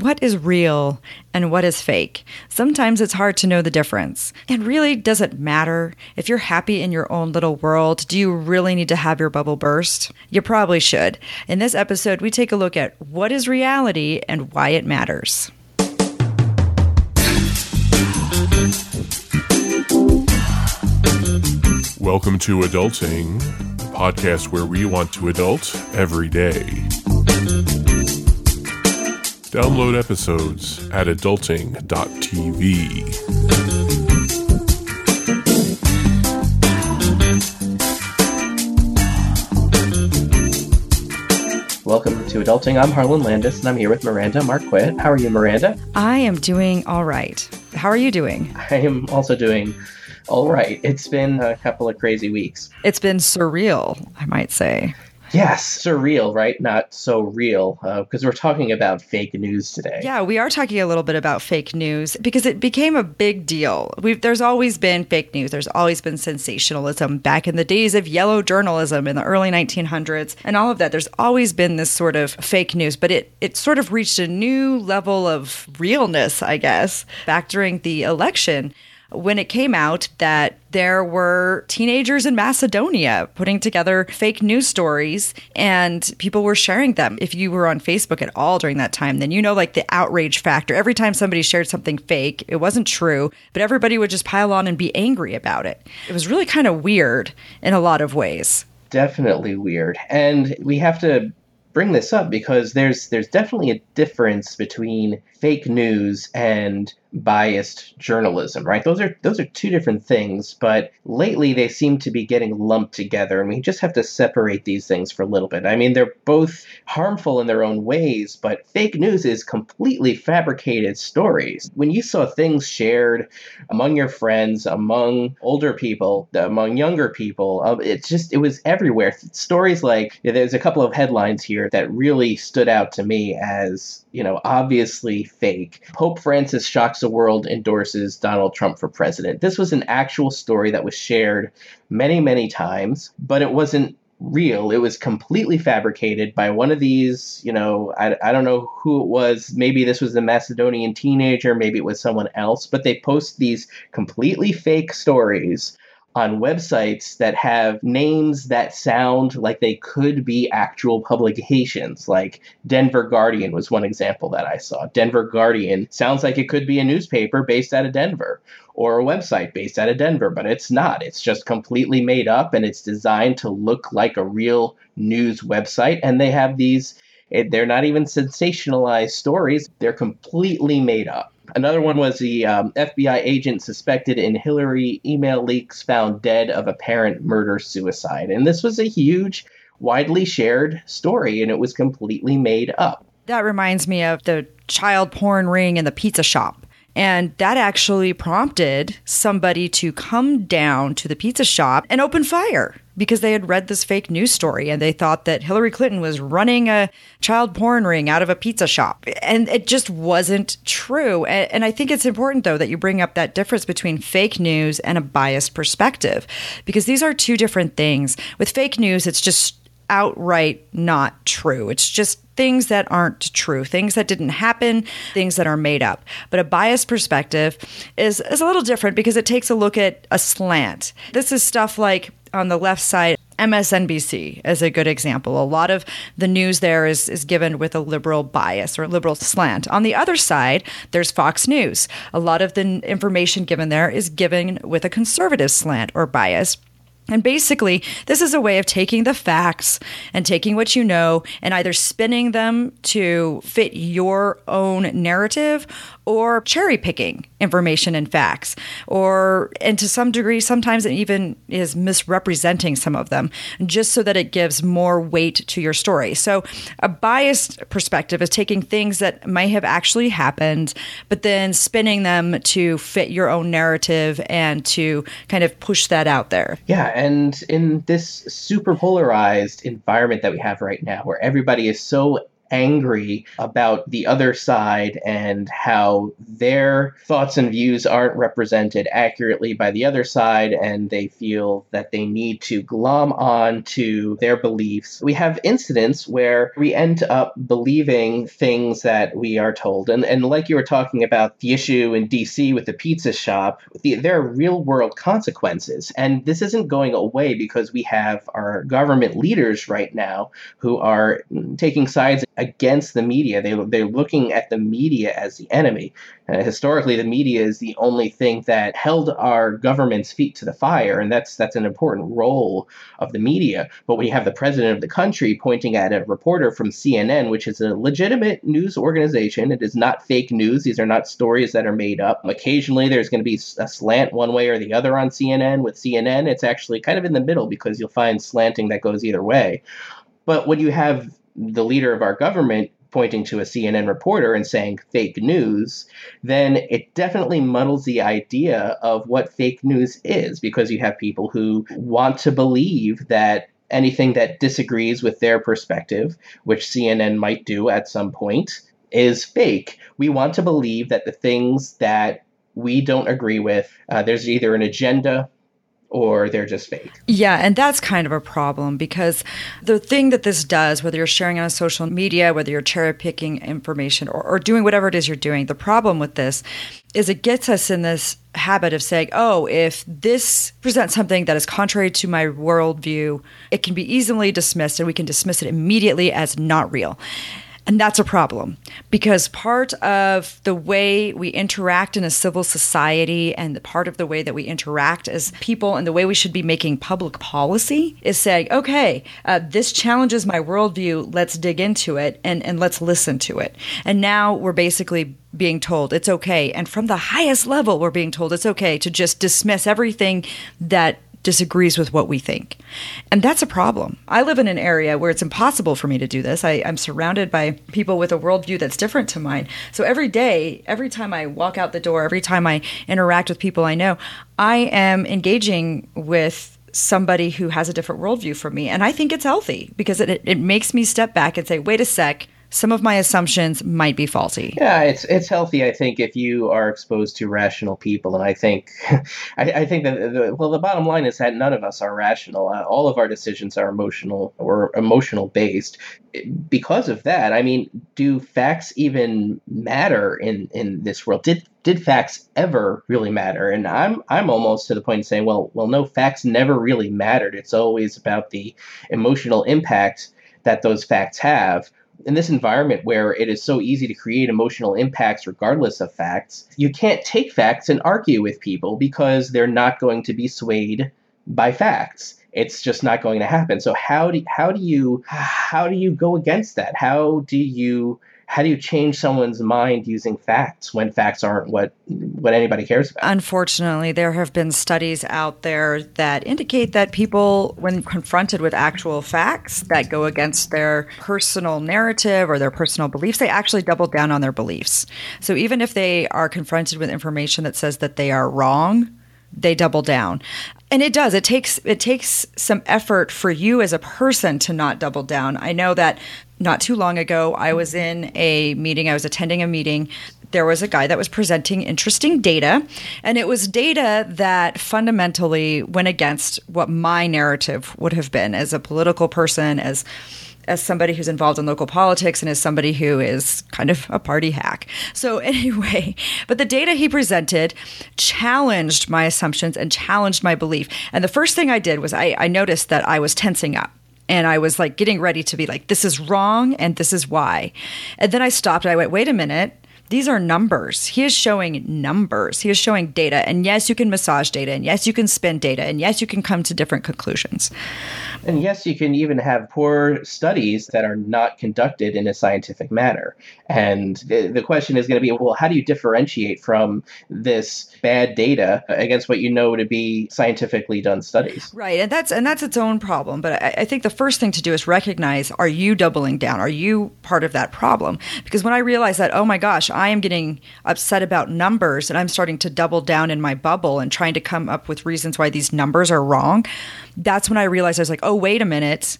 what is real and what is fake. Sometimes it's hard to know the difference. And really, does it matter? If you're happy in your own little world, do you really need to have your bubble burst? You probably should. In this episode, we take a look at what is reality and why it matters. Welcome to Adulting, podcast where we want to adult every day. Download episodes at adulting.tv. Welcome to Adulting. I'm Harlan Landes, and I'm here with Miranda Marquit. How are you, Miranda? I am doing all right. How are you doing? I am also doing all right. It's been a couple of crazy weeks. It's been surreal, I might say. Yes, surreal, right? Not so real, because uh, we're talking about fake news today. Yeah, we are talking a little bit about fake news because it became a big deal. We've, there's always been fake news. There's always been sensationalism back in the days of yellow journalism in the early 1900s and all of that. There's always been this sort of fake news, but it, it sort of reached a new level of realness, I guess, back during the election when it came out that there were teenagers in Macedonia putting together fake news stories and people were sharing them. If you were on Facebook at all during that time, then you know, like the outrage factor. Every time somebody shared something fake, it wasn't true, but everybody would just pile on and be angry about it. It was really kind of weird in a lot of ways. Definitely weird. And we have to bring this up because there's there's definitely a difference between fake news and biased journalism, right? Those are those are two different things, but lately they seem to be getting lumped together and we just have to separate these things for a little bit. I mean, they're both harmful in their own ways, but fake news is completely fabricated stories. When you saw things shared among your friends, among older people, among younger people, uh, it's just it was everywhere. Stories like there's a couple of headlines here that really stood out to me as, you know, obviously fake. Pope Francis shocks the world endorses Donald Trump for president. This was an actual story that was shared many, many times, but it wasn't real. It was completely fabricated by one of these, you know, I, I don't know who it was. Maybe this was a Macedonian teenager, maybe it was someone else, but they post these completely fake stories on websites that have names that sound like they could be actual publications. Like Denver Guardian was one example that I saw. Denver Guardian sounds like it could be a newspaper based out of Denver or a website based out of Denver, but it's not. It's just completely made up and it's designed to look like a real news website. And they have these, eh, they're not even sensationalized stories, they're completely made up. Another one was the um, FBI agent suspected in Hillary email leaks found dead of apparent murder suicide. And this was a huge, widely shared story, and it was completely made up. That reminds me of the child porn ring in the pizza shop. And that actually prompted somebody to come down to the pizza shop and open fire because they had read this fake news story and they thought that Hillary Clinton was running a child porn ring out of a pizza shop. And it just wasn't true. And, I think it's important, though, that you bring up that difference between fake news and a biased perspective because these are two different things. With fake news, it's just outright not true. It's just things that aren't true, things that didn't happen, things that are made up. But a biased perspective is, is a little different because it takes a look at a slant. This is stuff like on the left side, MSNBC is a good example. A lot of the news there is, is given with a liberal bias or liberal slant. On the other side, there's Fox News. A lot of the information given there is given with a conservative slant or bias. And basically, this is a way of taking the facts and taking what you know and either spinning them to fit your own narrative or cherry picking information and facts, or, and to some degree, sometimes it even is misrepresenting some of them just so that it gives more weight to your story. So, a biased perspective is taking things that might have actually happened, but then spinning them to fit your own narrative and to kind of push that out there. Yeah. And in this super polarized environment that we have right now, where everybody is so angry about the other side and how their thoughts and views aren't represented accurately by the other side, and they feel that they need to glom on to their beliefs. We have incidents where we end up believing things that we are told. And, and like you were talking about the issue in DC with the pizza shop, the, there are real world consequences. And this isn't going away because we have our government leaders right now who are taking sides against the media. They, they're looking at the media as the enemy. Uh, historically, the media is the only thing that held our government's feet to the fire, and that's that's an important role of the media. But when you have the president of the country pointing at a reporter from CNN, which is a legitimate news organization, it is not fake news. These are not stories that are made up. Occasionally, there's going to be a slant one way or the other on CNN. With CNN, it's actually kind of in the middle because you'll find slanting that goes either way. But when you have the leader of our government pointing to a CNN reporter and saying fake news, then it definitely muddles the idea of what fake news is because you have people who want to believe that anything that disagrees with their perspective, which CNN might do at some point, is fake. We want to believe that the things that we don't agree with, uh, there's either an agenda or they're just fake. Yeah, and that's kind of a problem because the thing that this does, whether you're sharing on social media, whether you're cherry picking information or, or doing whatever it is you're doing, the problem with this is it gets us in this habit of saying, oh, if this presents something that is contrary to my worldview, it can be easily dismissed and we can dismiss it immediately as not real. And that's a problem because part of the way we interact in a civil society and part of the way that we interact as people and the way we should be making public policy is saying, okay, uh, this challenges my worldview. Let's dig into it and, and let's listen to it. And now we're basically being told it's okay. And from the highest level, we're being told it's okay to just dismiss everything that disagrees with what we think. And that's a problem. I live in an area where it's impossible for me to do this. I, am surrounded by people with a worldview that's different to mine. So every day, every time I walk out the door, every time I interact with people I know, I am engaging with somebody who has a different worldview from me. And I think it's healthy because it, it makes me step back and say, wait a sec, some of my assumptions might be faulty. Yeah, it's it's healthy, I think, if you are exposed to rational people, and I think, I, I think that the, well, the bottom line is that none of us are rational. Uh, all of our decisions are emotional or emotional based. Because of that, I mean, do facts even matter in in this world? Did did facts ever really matter? And I'm I'm almost to the point of saying, well, well, no, facts never really mattered. It's always about the emotional impact that those facts have in this environment where it is so easy to create emotional impacts regardless of facts, you can't take facts and argue with people because they're not going to be swayed by facts. It's just not going to happen. So how do how do you how do you go against that? How do you how do you change someone's mind using facts when facts aren't what what anybody cares about? Unfortunately, there have been studies out there that indicate that people when confronted with actual facts that go against their personal narrative or their personal beliefs, they actually double down on their beliefs. So even if they are confronted with information that says that they are wrong, they double down and it does it takes it takes some effort for you as a person to not double down i know that not too long ago i was in a meeting i was attending a meeting there was a guy that was presenting interesting data and it was data that fundamentally went against what my narrative would have been as a political person as as somebody who's involved in local politics and as somebody who is kind of a party hack. So, anyway, but the data he presented challenged my assumptions and challenged my belief. And the first thing I did was I, I noticed that I was tensing up and I was like getting ready to be like, this is wrong and this is why. And then I stopped I went, wait a minute. These are numbers. He is showing numbers. He is showing data. And yes, you can massage data. And yes, you can spin data. And yes, you can come to different conclusions. And yes, you can even have poor studies that are not conducted in a scientific manner. And the, question is going to be well, how do you differentiate from this bad data against what you know to be scientifically done studies? Right. And that's and that's its own problem. But I, I think the first thing to do is recognize are you doubling down? Are you part of that problem? Because when I realized that, oh my gosh, I am getting upset about numbers and I'm starting to double down in my bubble and trying to come up with reasons why these numbers are wrong, that's when I realized I was like, oh, wait a minute.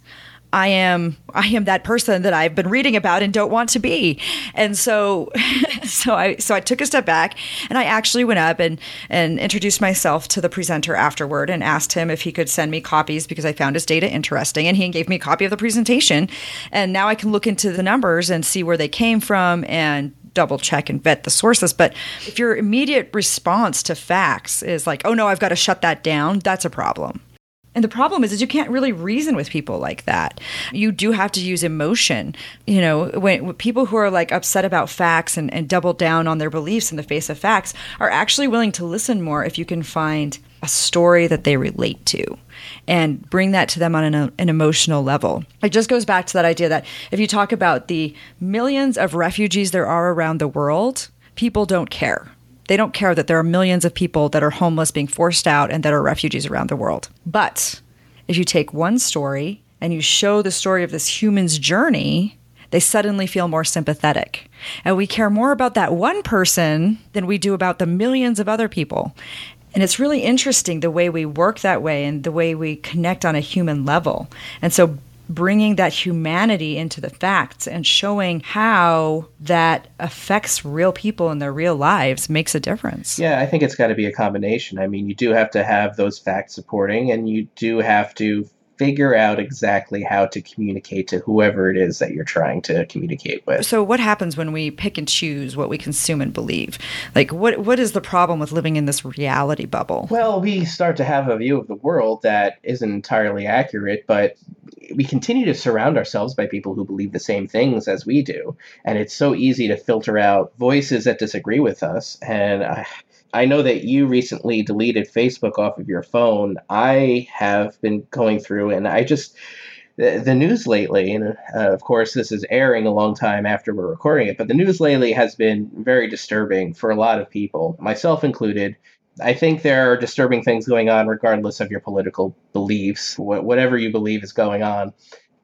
I am I am that person that I've been reading about and don't want to be. And so so I so I took a step back and I actually went up and and introduced myself to the presenter afterward and asked him if he could send me copies because I found his data interesting and he gave me a copy of the presentation and now I can look into the numbers and see where they came from and double check and vet the sources. But if your immediate response to facts is like, oh no, I've got to shut that down, that's a problem. And the problem is, is you can't really reason with people like that. You do have to use emotion. You know, when, when, people who are like upset about facts and, and double down on their beliefs in the face of facts are actually willing to listen more if you can find a story that they relate to and bring that to them on an, an, emotional level. It just goes back to that idea that if you talk about the millions of refugees there are around the world, people don't care. They don't care that there are millions of people that are homeless being forced out and that are refugees around the world. But if you take one story and you show the story of this human's journey, they suddenly feel more sympathetic. And we care more about that one person than we do about the millions of other people. And it's really interesting the way we work that way and the way we connect on a human level. And so bringing that humanity into the facts and showing how that affects real people in their real lives makes a difference. Yeah, I think it's got to be a combination. I mean, you do have to have those facts supporting, and you do have to figure out exactly how to communicate to whoever it is that you're trying to communicate with. So what happens when we pick and choose what we consume and believe? Like what what is the problem with living in this reality bubble? Well, we start to have a view of the world that isn't entirely accurate, but we continue to surround ourselves by people who believe the same things as we do, and it's so easy to filter out voices that disagree with us and I I know that you recently deleted Facebook off of your phone. I have been going through, and I just the, news lately, and uh, of course this is airing a long time after we're recording it, but the news lately has been very disturbing for a lot of people, myself included. I think there are disturbing things going on regardless of your political beliefs, wh- whatever you believe is going on.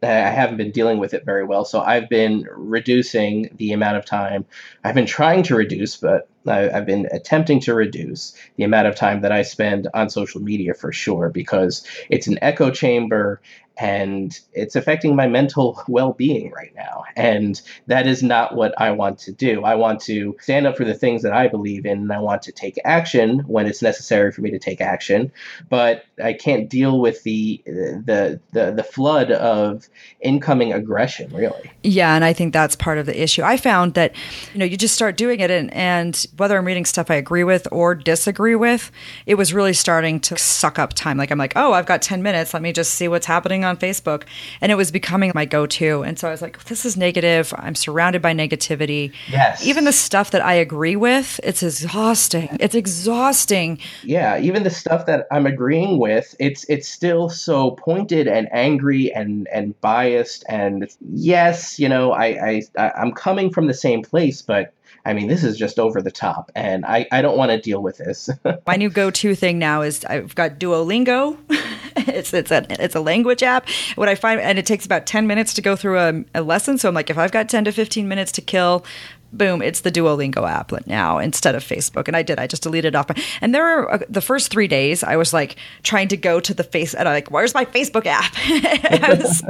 I haven't been dealing with it very well. So I've been reducing the amount of time. I've been trying to reduce, but I, have been attempting to reduce the amount of time that I spend on social media for sure, because it's an echo chamber and it's affecting my mental well-being right now. And that is not what i want to do. I want to stand up for the things that i believe in and i want to take action when it's necessary for me to take action. But i can't deal with the the the, the flood of incoming aggression really. Yeah and i think that's part of the issue. I found that you know you just start doing it and and whether i'm reading stuff i agree with or disagree with it was really starting to suck up time. Like i'm like oh i've got 10 minutes. Let me just see what's happening on Facebook, and it was becoming my go to. And so I was like, this is negative. I'm surrounded by negativity. Yes. Even the stuff that I agree with, it's exhausting. It's exhausting. Yeah. Even the stuff that I'm agreeing with, it's it's still so pointed and angry and and biased. And yes, you know, I, I I'm coming from the same place, but I mean, this is just over the top, and I, I don't want to deal with this. My new go to thing now is I've got Duolingo. it's it's a it's a language app. What I find, and it takes about ten minutes to go through a, a lesson. So I'm like, if I've got ten to fifteen minutes to kill, boom, it's the Duolingo app now instead of Facebook. And I did, I just deleted off. My, and there were uh, the first three days, I was like trying to go to the face, and I'm like, where's my Facebook app? I, was,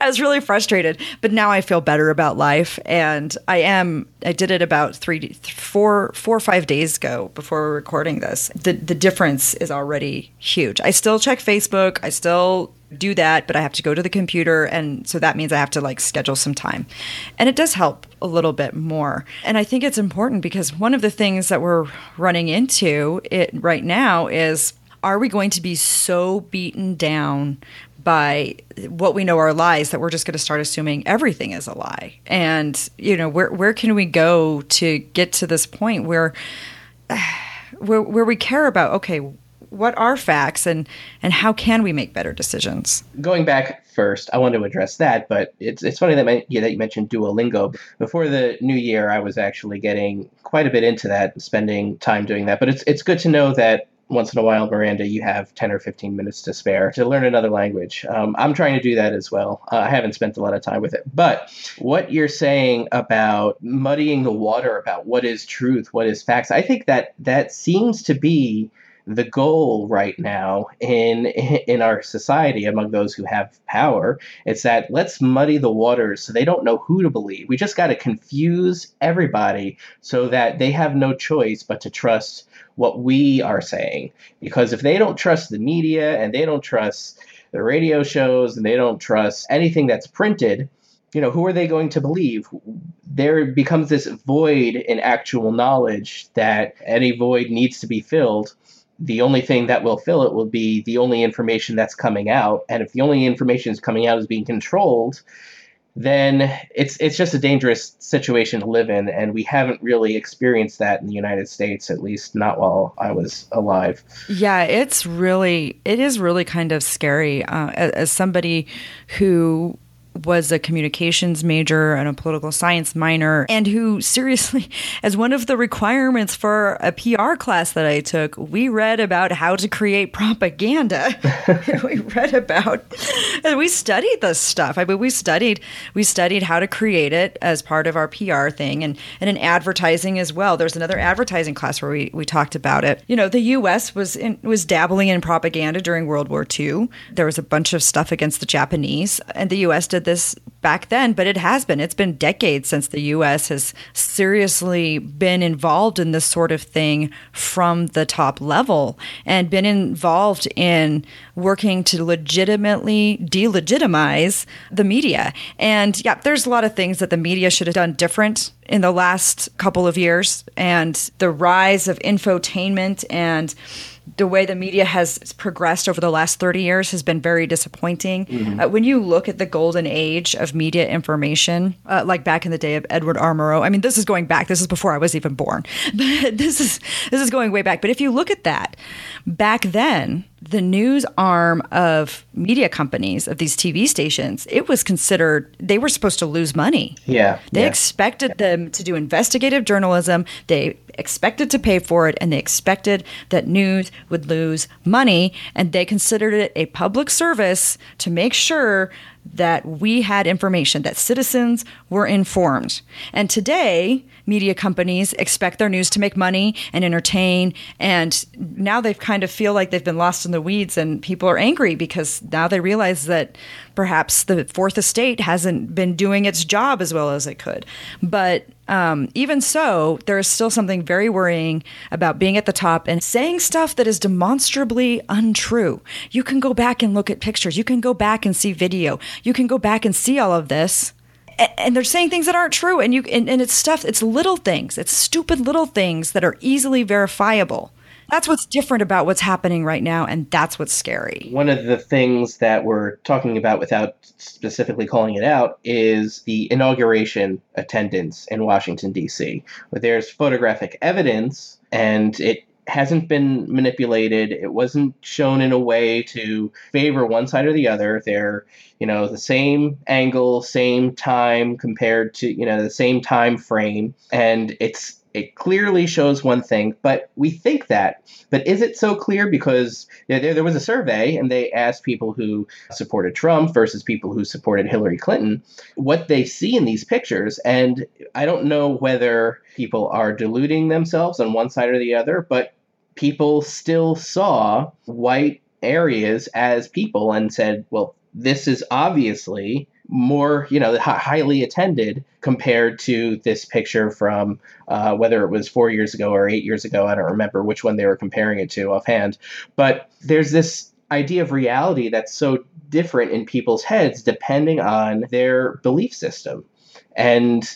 I was really frustrated. But now I feel better about life. And I am, I did it about three, four, four or five days ago before recording this. The, the difference is already huge. I still check Facebook. I still do that, but I have to go to the computer. And so that means I have to like schedule some time. And it does help a little bit more. And I think it's important because one of the things that we're running into it right now is are we going to be so beaten down by what we know are lies that we're just going to start assuming everything is a lie? And, you know, where, where can we go to get to this point where, where, where we care about, okay, what are facts and and how can we make better decisions? Going back first, I want to address that, but it's it's funny that yeah, that you mentioned Duolingo. Before the new year, I was actually getting quite a bit into that, spending time doing that. But it's it's good to know that once in a while, Miranda, you have 10 or 15 minutes to spare to learn another language. Um, I'm trying to do that as well. Uh, I haven't spent a lot of time with it. But what you're saying about muddying the water about what is truth, what is facts, I think that that seems to be the goal right now in in our society among those who have power. It's that let's muddy the waters so they don't know who to believe. We just got to confuse everybody so that they have no choice but to trust what we are saying. Because if they don't trust the media and they don't trust the radio shows and they don't trust anything that's printed you know who are they going to believe? There becomes this void in actual knowledge that any void needs to be filled the only thing that will fill it will be the only information that's coming out. And if the only information is coming out is being controlled, then it's it's just a dangerous situation to live in, and we haven't really experienced that in the United States, at least not while I was alive. Yeah, it's really it is really kind of scary uh, as, as somebody who was a communications major and a political science minor, and who seriously, as one of the requirements for a PR class that I took, we read about how to create propaganda. we read about, and we studied this stuff. I mean, we studied we studied how to create it as part of our PR thing, and and in advertising as well. There's another advertising class where we we talked about it. You know, the U.S. was in, was dabbling in propaganda during World War II. There was a bunch of stuff against the Japanese, and the U.S. did this back then, but it has been. It's been decades since the U.S. has seriously been involved in this sort of thing from the top level and been involved in working to legitimately delegitimize the media. And yeah, there's a lot of things that the media should have done different in the last couple of years. And the rise of infotainment and the way the media has progressed over the last 30 years has been very disappointing. Mm-hmm. Uh, when you look at the golden age of media information, uh, like back in the day of Edward R. Murrow, I mean, this is going back. This is before I was even born. But this is this is going way back. But if you look at that, back then, the news arm of media companies of these TV stations, it was considered they were supposed to lose money. Yeah. They yeah. expected them to do investigative journalism. They expected to pay for it and they expected that news would lose money and they considered it a public service to make sure that we had information that citizens were informed. And today, media companies expect their news to make money and entertain and now they kind of feel like they've been lost in the weeds and people are angry because now they realize that perhaps the fourth estate hasn't been doing its job as well as it could. But um, even so there is still something very worrying about being at the top and saying stuff that is demonstrably untrue. You can go back and look at pictures. You can go back and see video. You can go back and see all of this. And they're saying things that aren't true. And you and, and, it's stuff it's little things. It's stupid little things that are easily verifiable that's what's different about what's happening right now and that's what's scary one of the things that we're talking about without specifically calling it out is the inauguration attendance in washington d.c where there's photographic evidence and it hasn't been manipulated. It wasn't shown in a way to favor one side or the other. They're, you know, the same angle, same time compared to, you know, the same time frame. And it's it clearly shows one thing, but we think that. But is it so clear? Because there, there was a survey and they asked people who supported Trump versus people who supported Hillary Clinton what they see in these pictures. And I don't know whether people are deluding themselves on one side or the other, but people still saw white areas as people and said, well, this is obviously more, you know, highly attended compared to this picture from uh, whether it was four years ago or eight years ago. I don't remember which one they were comparing it to offhand. But there's this idea of reality that's so different in people's heads depending on their belief system. And,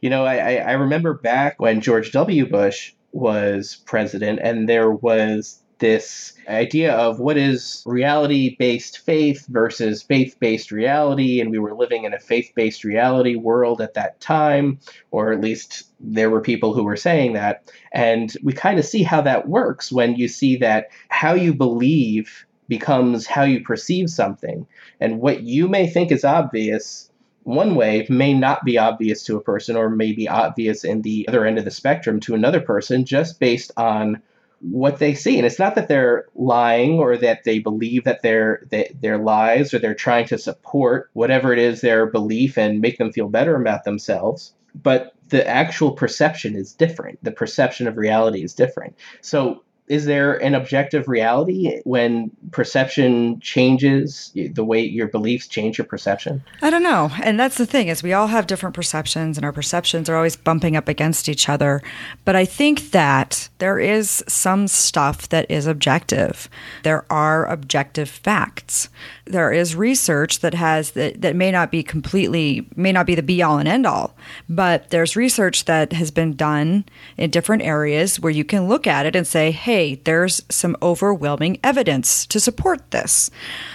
you know, I, I remember back when George W. Bush was president, and there was this idea of what is reality based faith versus faith based reality. And we were living in a faith based reality world at that time, or at least there were people who were saying that. And we kind of see how that works when you see that how you believe becomes how you perceive something. And what you may think is obvious one way may not be obvious to a person or may be obvious in the other end of the spectrum to another person just based on what they see. And it's not that they're lying or that they believe that they're they, their lies or they're trying to support whatever it is their belief and make them feel better about themselves. But the actual perception is different. The perception of reality is different. So is there an objective reality when perception changes the way your beliefs change your perception? I don't know. And that's the thing is we all have different perceptions and our perceptions are always bumping up against each other. But i think that there is some stuff that is objective. There are objective facts there is research that has that, that may not be completely may not be the be all and end all but there's research that has been done in different areas where you can look at it and say hey there's some overwhelming evidence to support this.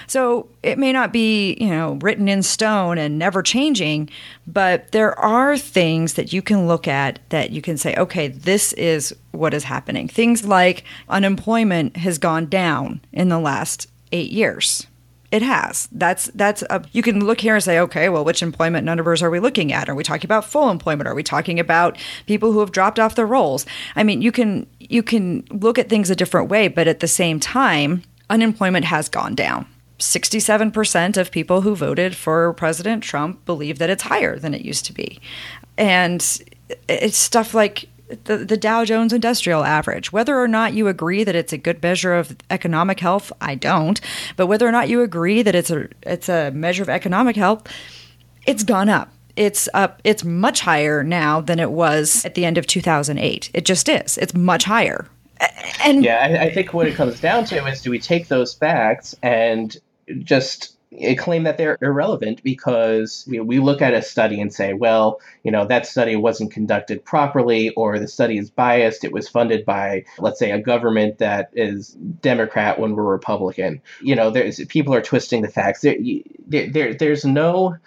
So it may not be you know written in stone and never changing but there are things that you can look at that you can say okay this is what is happening. Things like unemployment has gone down in the last 8 years it has. That's that's a, you can look here and say, okay, well, which employment numbers are we looking at? Are we talking about full employment? Are we talking about people who have dropped off their rolls? I mean, you can you can look at things a different way, but at the same time, unemployment has gone down. 67% of people who voted for President Trump believe that it's higher than it used to be. And it's stuff like the, the Dow Jones Industrial Average. Whether or not you agree that it's a good measure of economic health, I don't. But whether or not you agree that it's a it's a measure of economic health, it's gone up. It's up. It's much higher now than it was at the end of 2008. It just is. It's much higher. And yeah, I, I think what it comes down to is do we take those facts and just claim that they're irrelevant because we, we look at a study and say, well, you know, that study wasn't conducted properly or the study is biased. It was funded by, let's say, a government that is Democrat when we're Republican. You know, there's people are twisting the facts. There, there, there's no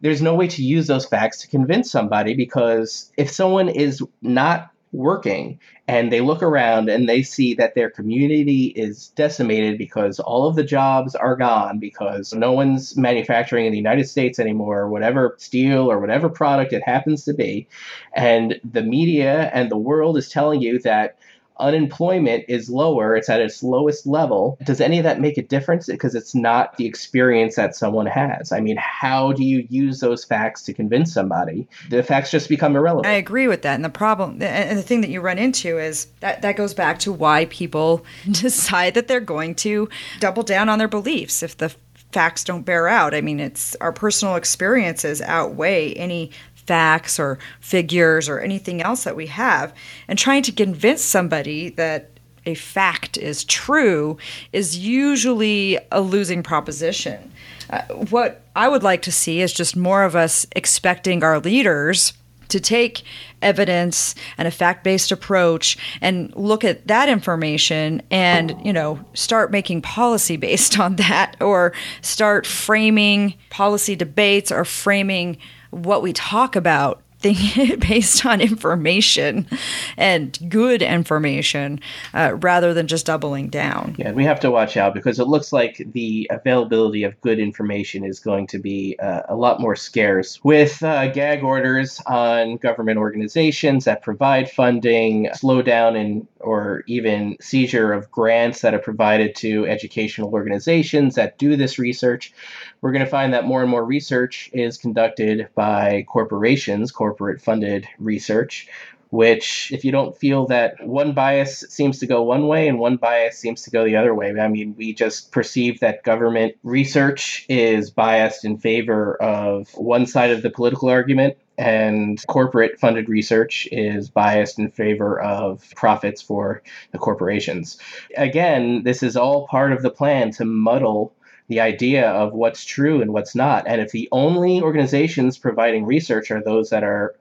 there's no way to use those facts to convince somebody because if someone is not working and they look around and they see that their community is decimated because all of the jobs are gone because no one's manufacturing in the United States anymore, whatever steel or whatever product it happens to be. And the media and the world is telling you that unemployment is lower, it's at its lowest level. Does any of that make a difference? Because it's not the experience that someone has. I mean, how do you use those facts to convince somebody? The facts just become irrelevant. I agree with that. And the problem, and the thing that you run into is that that goes back to why people decide that they're going to double down on their beliefs if the facts don't bear out. I mean, it's our personal experiences outweigh any facts or figures or anything else that we have, and trying to convince somebody that a fact is true is usually a losing proposition. Uh, what I would like to see is just more of us expecting our leaders to take evidence and a fact-based approach and look at that information and you know start making policy based on that or start framing policy debates or framing what we talk about based on information and good information uh, rather than just doubling down. Yeah, we have to watch out because it looks like the availability of good information is going to be uh, a lot more scarce with uh, gag orders on government organizations that provide funding, slowdown in or even seizure of grants that are provided to educational organizations that do this research we're going to find that more and more research is conducted by corporations, corporate funded research, which, if you don't feel that one bias seems to go one way and one bias seems to go the other way, I mean, we just perceive that government research is biased in favor of one side of the political argument and corporate funded research is biased in favor of profits for the corporations. Again, this is all part of the plan to muddle the idea of what's true and what's not. And if the only organizations providing research are those that are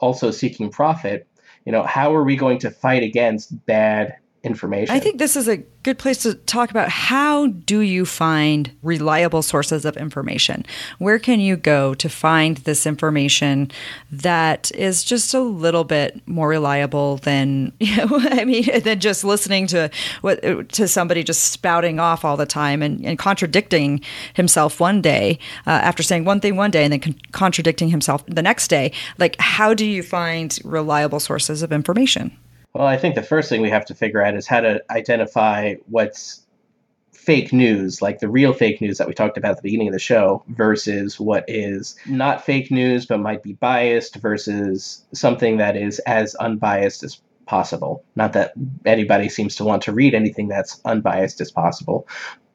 also seeking profit, you know, how are we going to fight against bad information? I think this is a good place to talk about how do you find reliable sources of information? Where can you go to find this information that is just a little bit more reliable than you know, I mean than just listening to what to somebody just spouting off all the time and, and contradicting himself one day uh, after saying one thing one day and then con- contradicting himself the next day. Like how do you find reliable sources of information? Well, I think the first thing we have to figure out is how to identify what's fake news, like the real fake news that we talked about at the beginning of the show, versus what is not fake news but might be biased, versus something that is as unbiased as possible. Not that anybody seems to want to read anything that's unbiased as possible,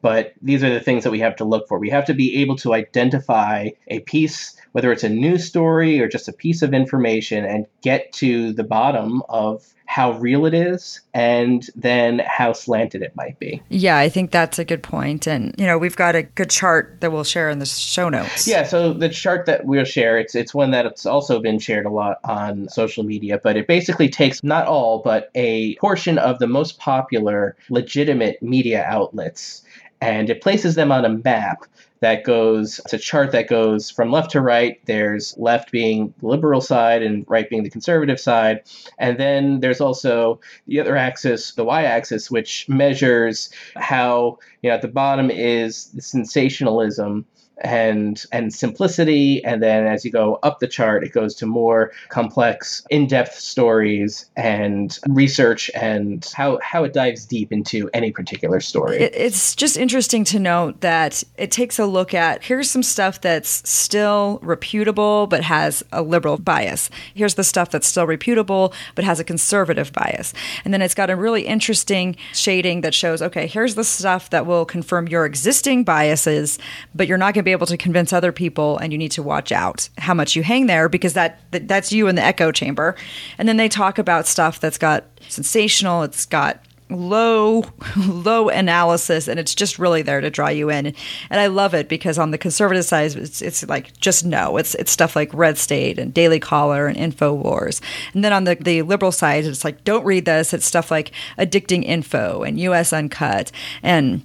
but these are the things that we have to look for. We have to be able to identify a piece, whether it's a news story or just a piece of information, and get to the bottom of how real it is and then how slanted it might be. Yeah, I think that's a good point. And, you know, we've got a good chart that we'll share in the show notes. Yeah, so the chart that we'll share, it's it's one that's also been shared a lot on social media, but it basically takes not all, but a portion of the most popular legitimate media outlets and it places them on a map that goes it's a chart that goes from left to right. There's left being the liberal side and right being the conservative side. And then there's also the other axis the y-axis which measures how you know at the bottom is the sensationalism and and simplicity. And then as you go up the chart it goes to more complex in-depth stories and research and how how it dives deep into any particular story. It, it's just interesting to note that it takes a look at here's some stuff that's still reputable but has a liberal bias. Here's the stuff that's still reputable but has a conservative bias. And then it's got a really interesting shading that shows okay here's the stuff that will confirm your existing biases but you're not going be able to convince other people and you need to watch out how much you hang there because that, that that's you in the echo chamber. And then they talk about stuff that's got sensational it's got low low analysis and it's just really there to draw you in. And i love it because on the conservative side it's, it's like just no it's it's stuff like red state and daily caller and infowars and then on the, the liberal side it's like don't read this. It's stuff like addicting info and US Uncut. And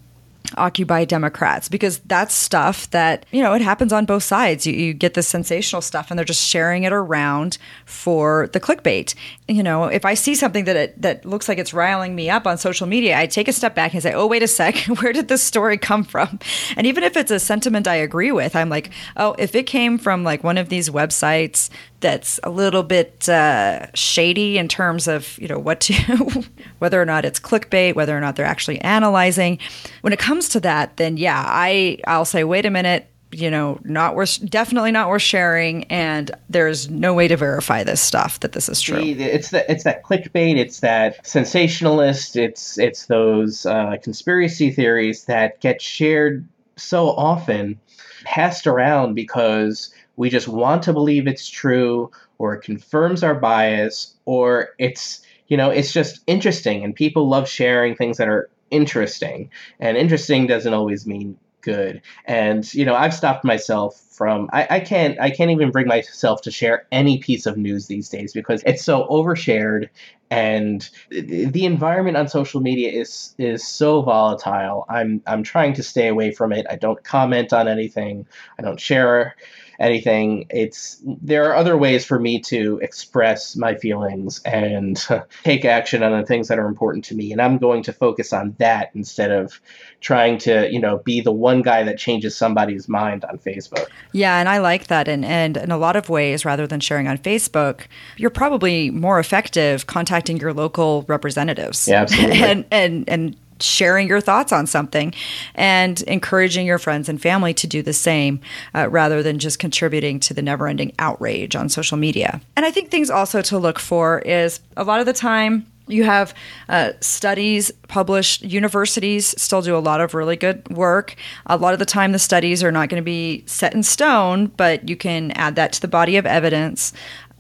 Occupy Democrats because that's stuff that, you know, it happens on both sides. You, you, get the sensational stuff and they're just sharing it around for the clickbait. You know, if I see something that it, that looks like it's riling me up on social media, I take a step back and say, oh, wait a sec, where did this story come from? And even if it's a sentiment I agree with, I'm like, oh, if it came from like one of these websites that's a little bit uh, shady in terms of you know what to whether or not it's clickbait whether or not they're actually analyzing. When it comes to that then yeah i i'll say wait a minute you know not worth definitely not worth sharing and there's no way to verify this stuff that this is true. It's that it's that clickbait it's that sensationalist it's it's those uh, conspiracy theories that get shared so often passed around because we just want to believe it's true or it confirms our bias or it's you know it's just interesting and people love sharing things that are interesting. And interesting doesn't always mean good. And you know i've stopped myself from I, I can't i can't even bring myself to share any piece of news these days because it's so overshared and the environment on social media is is so volatile. I'm i'm trying to stay away from it. I don't comment on anything. I don't share anything. It's there are other ways for me to express my feelings and take action on the things that are important to me, and I'm going to focus on that instead of trying to you know be the one guy that changes somebody's mind on Facebook. Yeah, and I like that, and and in a lot of ways, rather than sharing on Facebook, you're probably more effective contacting your local representatives. Yeah, absolutely. and and and sharing your thoughts on something and encouraging your friends and family to do the same uh, rather than just contributing to the never ending outrage on social media. And I think things also to look for is a lot of the time, you have uh, studies published. Universities still do a lot of really good work. A lot of the time, the studies are not going to be set in stone, but you can add that to the body of evidence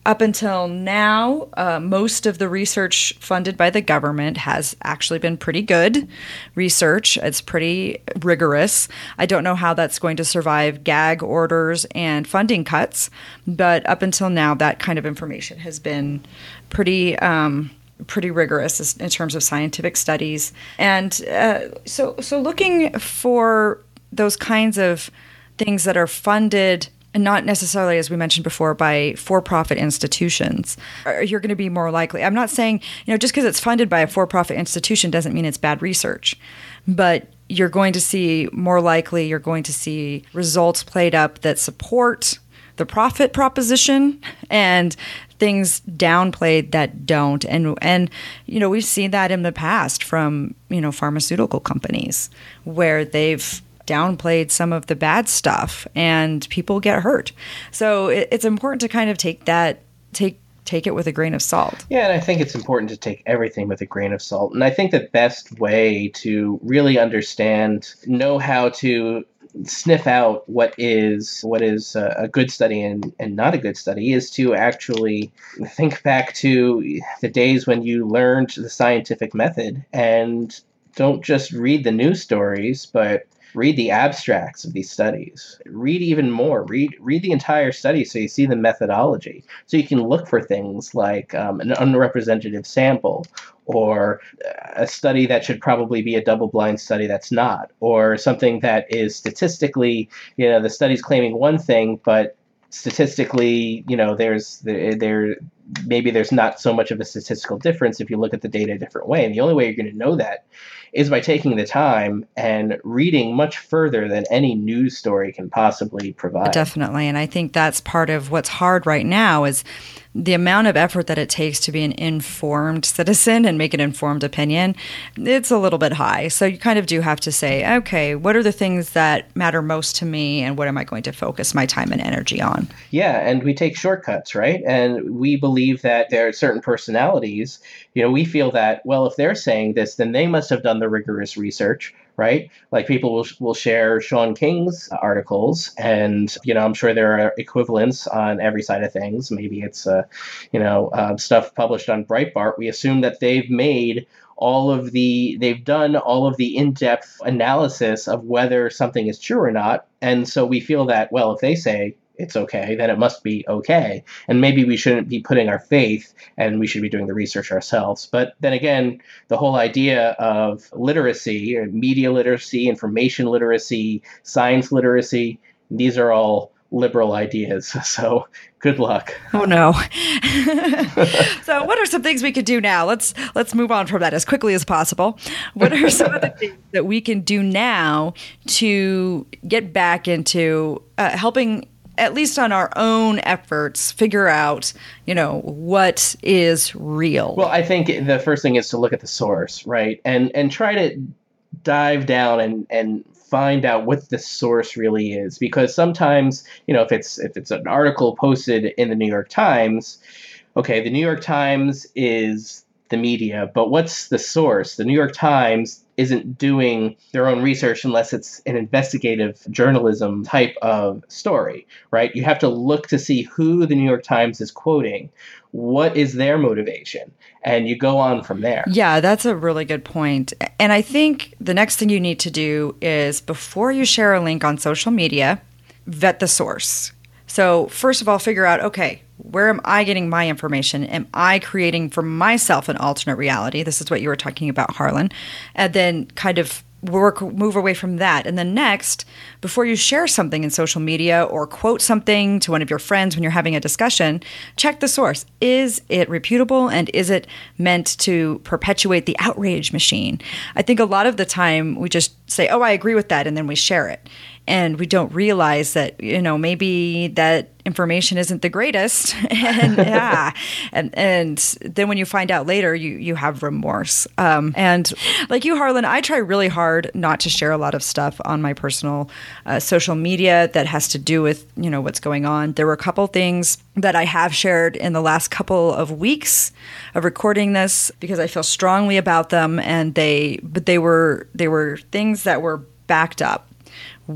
up until now, uh, most of the research funded by the government has actually been pretty good research. It's pretty rigorous. I don't know how that's going to survive gag orders and funding cuts, but up until now, that kind of information has been pretty. Um, pretty rigorous in terms of scientific studies, and uh, so so looking for those kinds of things that are funded and not necessarily, as we mentioned before, by for profit institutions, you're going to be more likely. I'm not saying, you know, just because it's funded by a for profit institution doesn't mean it's bad research, but you're going to see more likely, you're going to see results played up that support the profit proposition and things downplayed that don't and and you know we've seen that in the past from you know pharmaceutical companies where they've downplayed some of the bad stuff and people get hurt. So it, it's important to kind of take that take take it with a grain of salt. Yeah, and I think it's important to take everything with a grain of salt. And I think the best way to really understand, know how to sniff out what is what is a good study and, and not a good study is to actually think back to the days when you learned the scientific method and don't just read the news stories, but read the abstracts of these studies. Read even more. Read read the entire study so you see the methodology. So you can look for things like um, an unrepresentative sample or a study that should probably be a double blind study that's not or something that is statistically you know the study's claiming one thing but statistically you know there's there, there maybe there's not so much of a statistical difference if you look at the data a different way. And the only way you're going to know that is by taking the time and reading much further than any news story can possibly provide. Definitely. And I think that's part of what's hard right now is the amount of effort that it takes to be an informed citizen and make an informed opinion, it's a little bit high. So you kind of do have to say, okay, what are the things that matter most to me and what am I going to focus my time and energy on? Yeah, and we take shortcuts, right? And we believe that there are certain personalities, you know, we feel that, well, if they're saying this, then they must have done the rigorous research right? Like people will, will share Shaun King's articles, and you know I'm sure there are equivalents on every side of things. Maybe it's uh, you know uh, stuff published on Breitbart. We assume that they've made all of the they've done all of the in-depth analysis of whether something is true or not, and so we feel that well if they say it's okay, then it must be okay. And maybe we shouldn't be putting our faith and we should be doing the research ourselves. But then again, the whole idea of literacy, media literacy, information literacy, science literacy, these are all liberal ideas. So good luck. Oh no. so what are some things we could do now? Let's let's move on from that as quickly as possible. What are some of the things that we can do now to get back into uh, helping at least on our own efforts, figure out, you know, what is real. Well, I think the first thing is to look at the source, right? And and try to dive down and and find out what the source really is because sometimes, you know, if it's if it's an article posted in the New York Times, okay, the New York Times is the media, but what's the source? The New York Times isn't doing their own research unless it's an investigative journalism type of story, right? You have to look to see who the New York Times is quoting. What is their motivation? And you go on from there. Yeah, that's a really good point. And I think the next thing you need to do is before you share a link on social media, vet the source. So, first of all, figure out okay, where am I getting my information? Am I creating for myself an alternate reality? This is what you were talking about, Harlan. And then kind of work move away from that and then next before you share something in social media or quote something to one of your friends when you're having a discussion check the source is it reputable and is it meant to perpetuate the outrage machine i think a lot of the time we just say oh i agree with that and then we share it and we don't realize that you know maybe that information isn't the greatest. And yeah. And and then when you find out later you you have remorse. Um, and like you harlan i try really hard not to share a lot of stuff on my personal uh, social media that has to do with you know what's going on. There were a couple things that i have shared in the last couple of weeks of recording this because i feel strongly about them and they but they were they were things that were backed up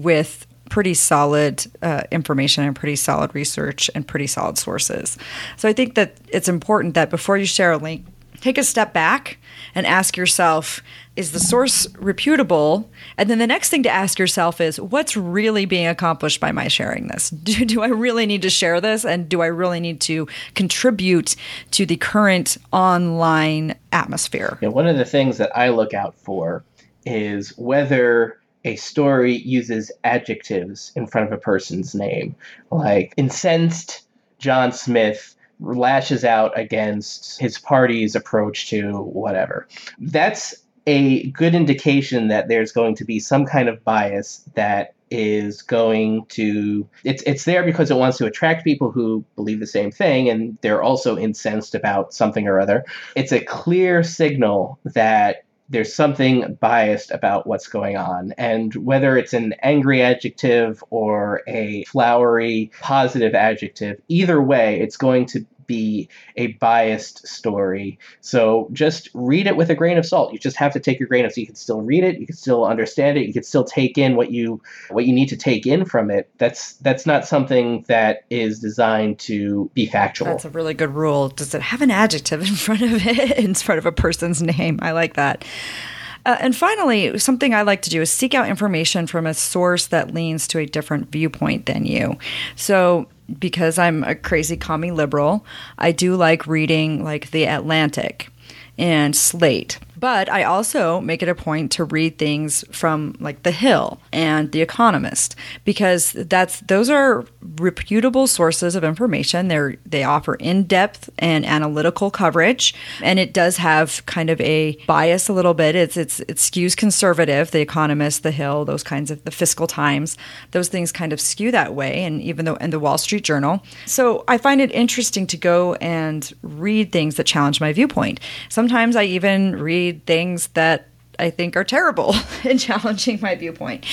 with pretty solid uh, information and pretty solid research and pretty solid sources. So I think that it's important that before you share a link, take a step back and ask yourself is the source reputable? And then the next thing to ask yourself is what's really being accomplished by my sharing this? Do, do I really need to share this? And do I really need to contribute to the current online atmosphere? Yeah, one of the things that I look out for is whether a story uses adjectives in front of a person's name. Like incensed John Smith lashes out against his party's approach to whatever. That's a good indication that there's going to be some kind of bias that is going to it's it's there because it wants to attract people who believe the same thing and they're also incensed about something or other. It's a clear signal that there's something biased about what's going on. And whether it's an angry adjective or a flowery positive adjective, either way, it's going to be a biased story. So just read it with a grain of salt. You just have to take your grain of salt. You can still read it, you can still understand it, you can still take in what you what you need to take in from it. That's that's not something that is designed to be factual. That's a really good rule. Does it have an adjective in front of it in front of a person's name? I like that. Uh, and finally, something I like to do is seek out information from a source that leans to a different viewpoint than you. So, because I'm a crazy commie liberal, I do like reading like The Atlantic and Slate. But I also make it a point to read things from like The Hill and The Economist because that's those are reputable sources of information. They they offer in-depth and analytical coverage, and it does have kind of a bias a little bit. It's it's it skews conservative. The Economist, The Hill, those kinds of the Fiscal Times, those things kind of skew that way. And even though and the Wall Street Journal, so I find it interesting to go and read things that challenge my viewpoint. Sometimes I even read things that I think are terrible in challenging my viewpoint.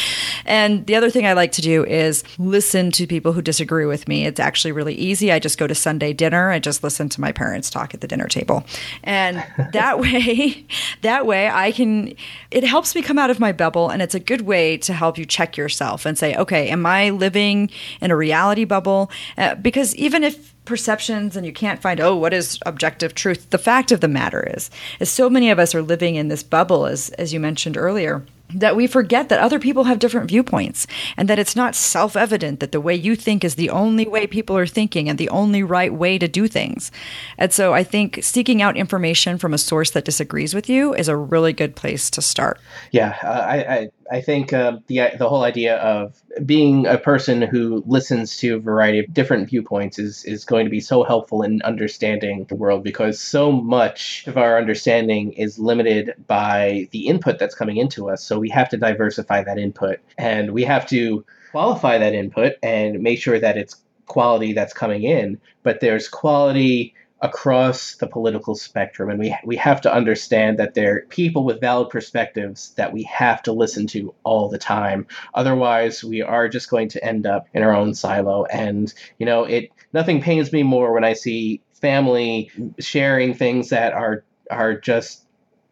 And the other thing I like to do is listen to people who disagree with me. It's actually really easy. I just go to Sunday dinner. I just listen to my parents talk at the dinner table. And that way, that way I can it helps me come out of my bubble and it's a good way to help you check yourself and say, "Okay, am I living in a reality bubble?" Uh, because even if perceptions and you can't find oh what is objective truth? The fact of the matter is is so many of us are living in this bubble as as you mentioned earlier that we forget that other people have different viewpoints and that it's not self evident that the way you think is the only way people are thinking and the only right way to do things. And so I think seeking out information from a source that disagrees with you is a really good place to start. Yeah, uh, I, I, I think uh, the, the whole idea of being a person who listens to a variety of different viewpoints is, is going to be so helpful in understanding the world because so much of our understanding is limited by the input that's coming into us. So we have to diversify that input and we have to qualify that input and make sure that it's quality that's coming in, but there's quality across the political spectrum and we we have to understand that there are people with valid perspectives that we have to listen to all the time. Otherwise we are just going to end up in our own silo and you know it nothing pains me more when i see family sharing things that are are just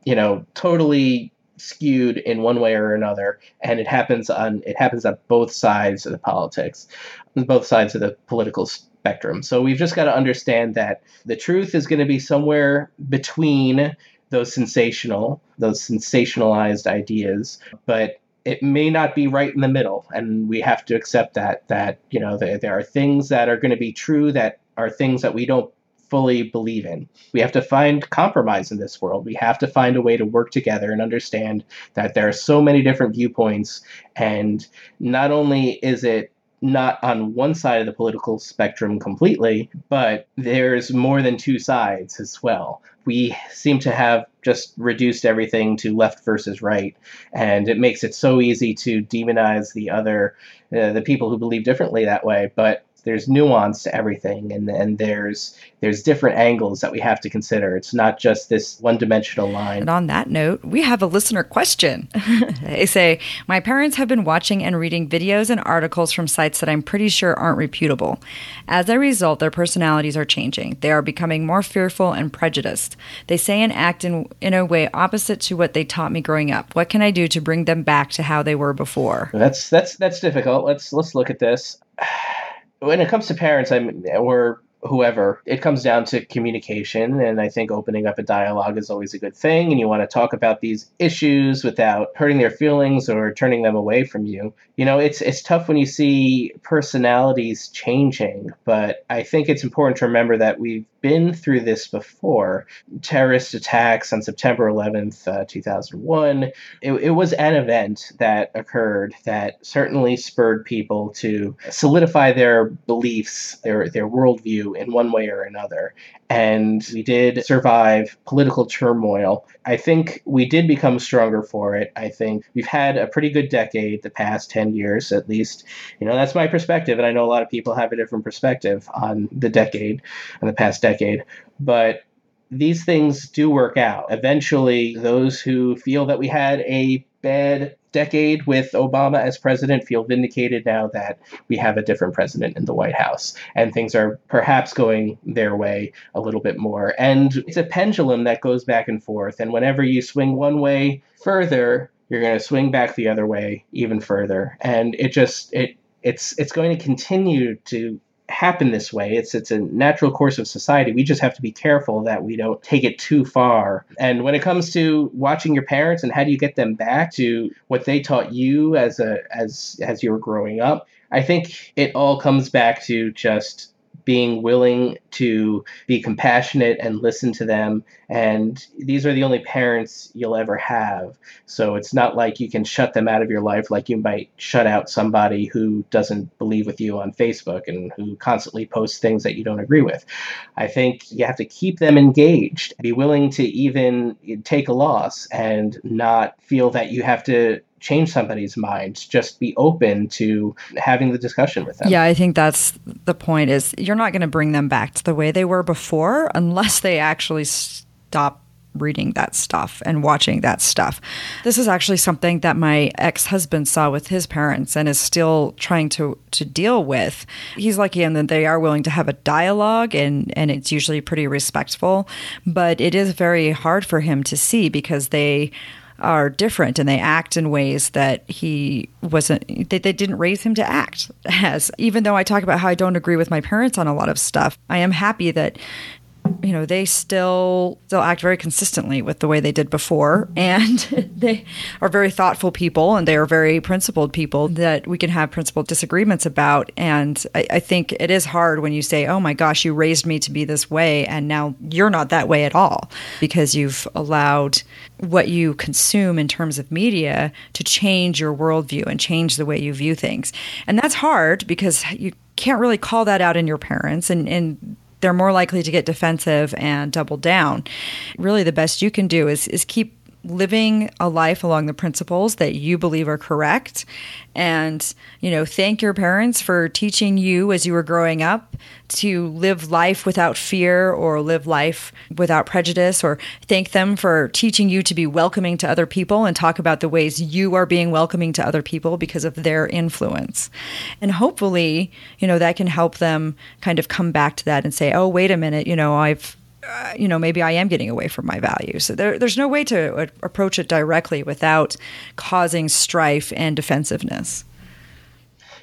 you know totally skewed in one way or another and it happens on it happens on both sides of the politics both sides of the political spectrum. So we've just got to understand that the truth is going to be somewhere between those sensational those sensationalized ideas but it may not be right in the middle and we have to accept that that you know there, there are things that are going to be true that are things that we don't fully believe in. We have to find compromise in this world. We have to find a way to work together and understand that there are so many different viewpoints. And not only is it not on one side of the political spectrum completely, but there's more than two sides as well. We seem to have just reduced everything to left versus right, and it makes it so easy to demonize the other, uh, the people who believe differently that way. But there's nuance to everything and and there's there's different angles that we have to consider. It's not just this one-dimensional line. And on that note we have a listener question. They say my parents have been watching and reading videos and articles from sites that i'm pretty sure aren't reputable. As a result their personalities are changing. They are becoming more fearful and prejudiced. They say and act in in a way opposite to what they taught me growing up. What can i do to bring them back to how they were before? That's that's that's difficult. Let's let's look at this when it comes to parents, I'm or whoever, it comes down to communication. And I think opening up a dialogue is always a good thing. And you want to talk about these issues without hurting their feelings or turning them away from you. You know, it's it's tough when you see personalities changing, but I think it's important to remember that we've been through this before. Terrorist attacks on September 11th, uh, 2001. It, it was an event that occurred that certainly spurred people to solidify their beliefs, their, their worldview in one way or another. And we did survive political turmoil. I think we did become stronger for it. I think we've had a pretty good decade, the past 10 years at least. You know, that's my perspective. And I know a lot of people have a different perspective on the decade, on the past decade. But these things do work out. Eventually, those who feel that we had a bad decade with Obama as president feel vindicated now that we have a different president in the White House and things are perhaps going their way a little bit more. And it's a pendulum that goes back and forth. And whenever you swing one way further, you're going to swing back the other way even further. And it just, it, it's it's going to continue to happen this way. It's it's a natural course of society. We just have to be careful that we don't take it too far. And when it comes to watching your parents and how do you get them back to what they taught you as a as as you were growing up, I think it all comes back to just being willing to be compassionate and listen to them. And these are the only parents you'll ever have. So it's not like you can shut them out of your life like you might shut out somebody who doesn't believe with you on Facebook and who constantly posts things that you don't agree with. I think you have to keep them engaged, be willing to even take a loss and not feel that you have to change somebody's mind just be open to having the discussion with them yeah i think that's the point is you're not going to bring them back to the way they were before unless they actually stop reading that stuff and watching that stuff. This is actually something that my ex-husband saw with his parents and is still trying to to deal with. He's lucky in that they are willing to have a dialogue and and it's usually pretty respectful, but it is very hard for him to see because they are different and they act in ways that he wasn't they, they didn't raise him to act as. Even though i talk about how i don't agree with my parents on a lot of stuff i am happy that you know they still still act very consistently with the way they did before. And they are very thoughtful people and they are very principled people that we can have principled disagreements about. And I, I, think it is hard when you say oh my gosh you raised me to be this way and now you're not that way at all because you've allowed what you consume in terms of media to change your worldview and change the way you view things. And that's hard because you can't really call that out in your parents. And, and they're more likely to get defensive and double down. Really, the best you can do is is keep living a life along the principles that you believe are correct. And you know thank your parents for teaching you as you were growing up to live life without fear or live life without prejudice or thank them for teaching you to be welcoming to other people and talk about the ways you are being welcoming to other people because of their influence. And hopefully you know that can help them kind of come back to that and say oh wait a minute you know I've uh, you know, maybe I am getting away from my values. There, there's no way to approach it directly without causing strife and defensiveness.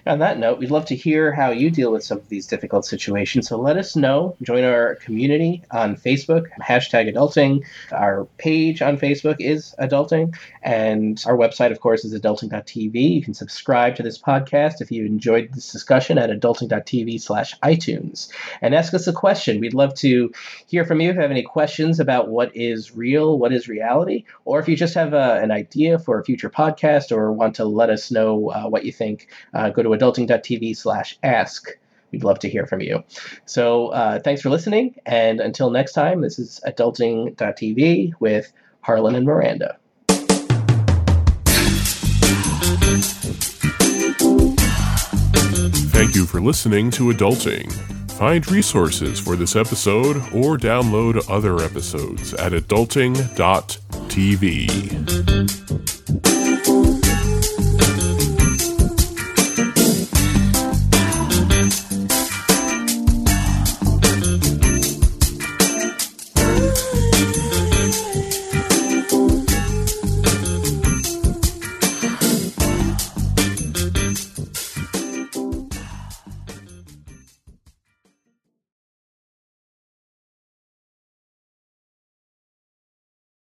On that note, we'd love to hear how you deal with some of these difficult situations. So let us know. Join our community on Facebook, hashtag adulting. Our page on Facebook is adulting. And our website, of course, is adulting.tv. You can subscribe to this podcast if you enjoyed this discussion at adulting.tv slash iTunes. And ask us a question. We'd love to hear from you if you have any questions about what is real, what is reality, or if you just have a, uh, an idea for a future podcast or want to let us know uh, what you think, uh, go to adulting.tv slash ask. We'd love to hear from you. So uh, thanks for listening. And until next time, this is adulting.tv with Harlan and Miranda. Thank you for listening to Adulting. Find resources for this episode or download other episodes at adulting.tv.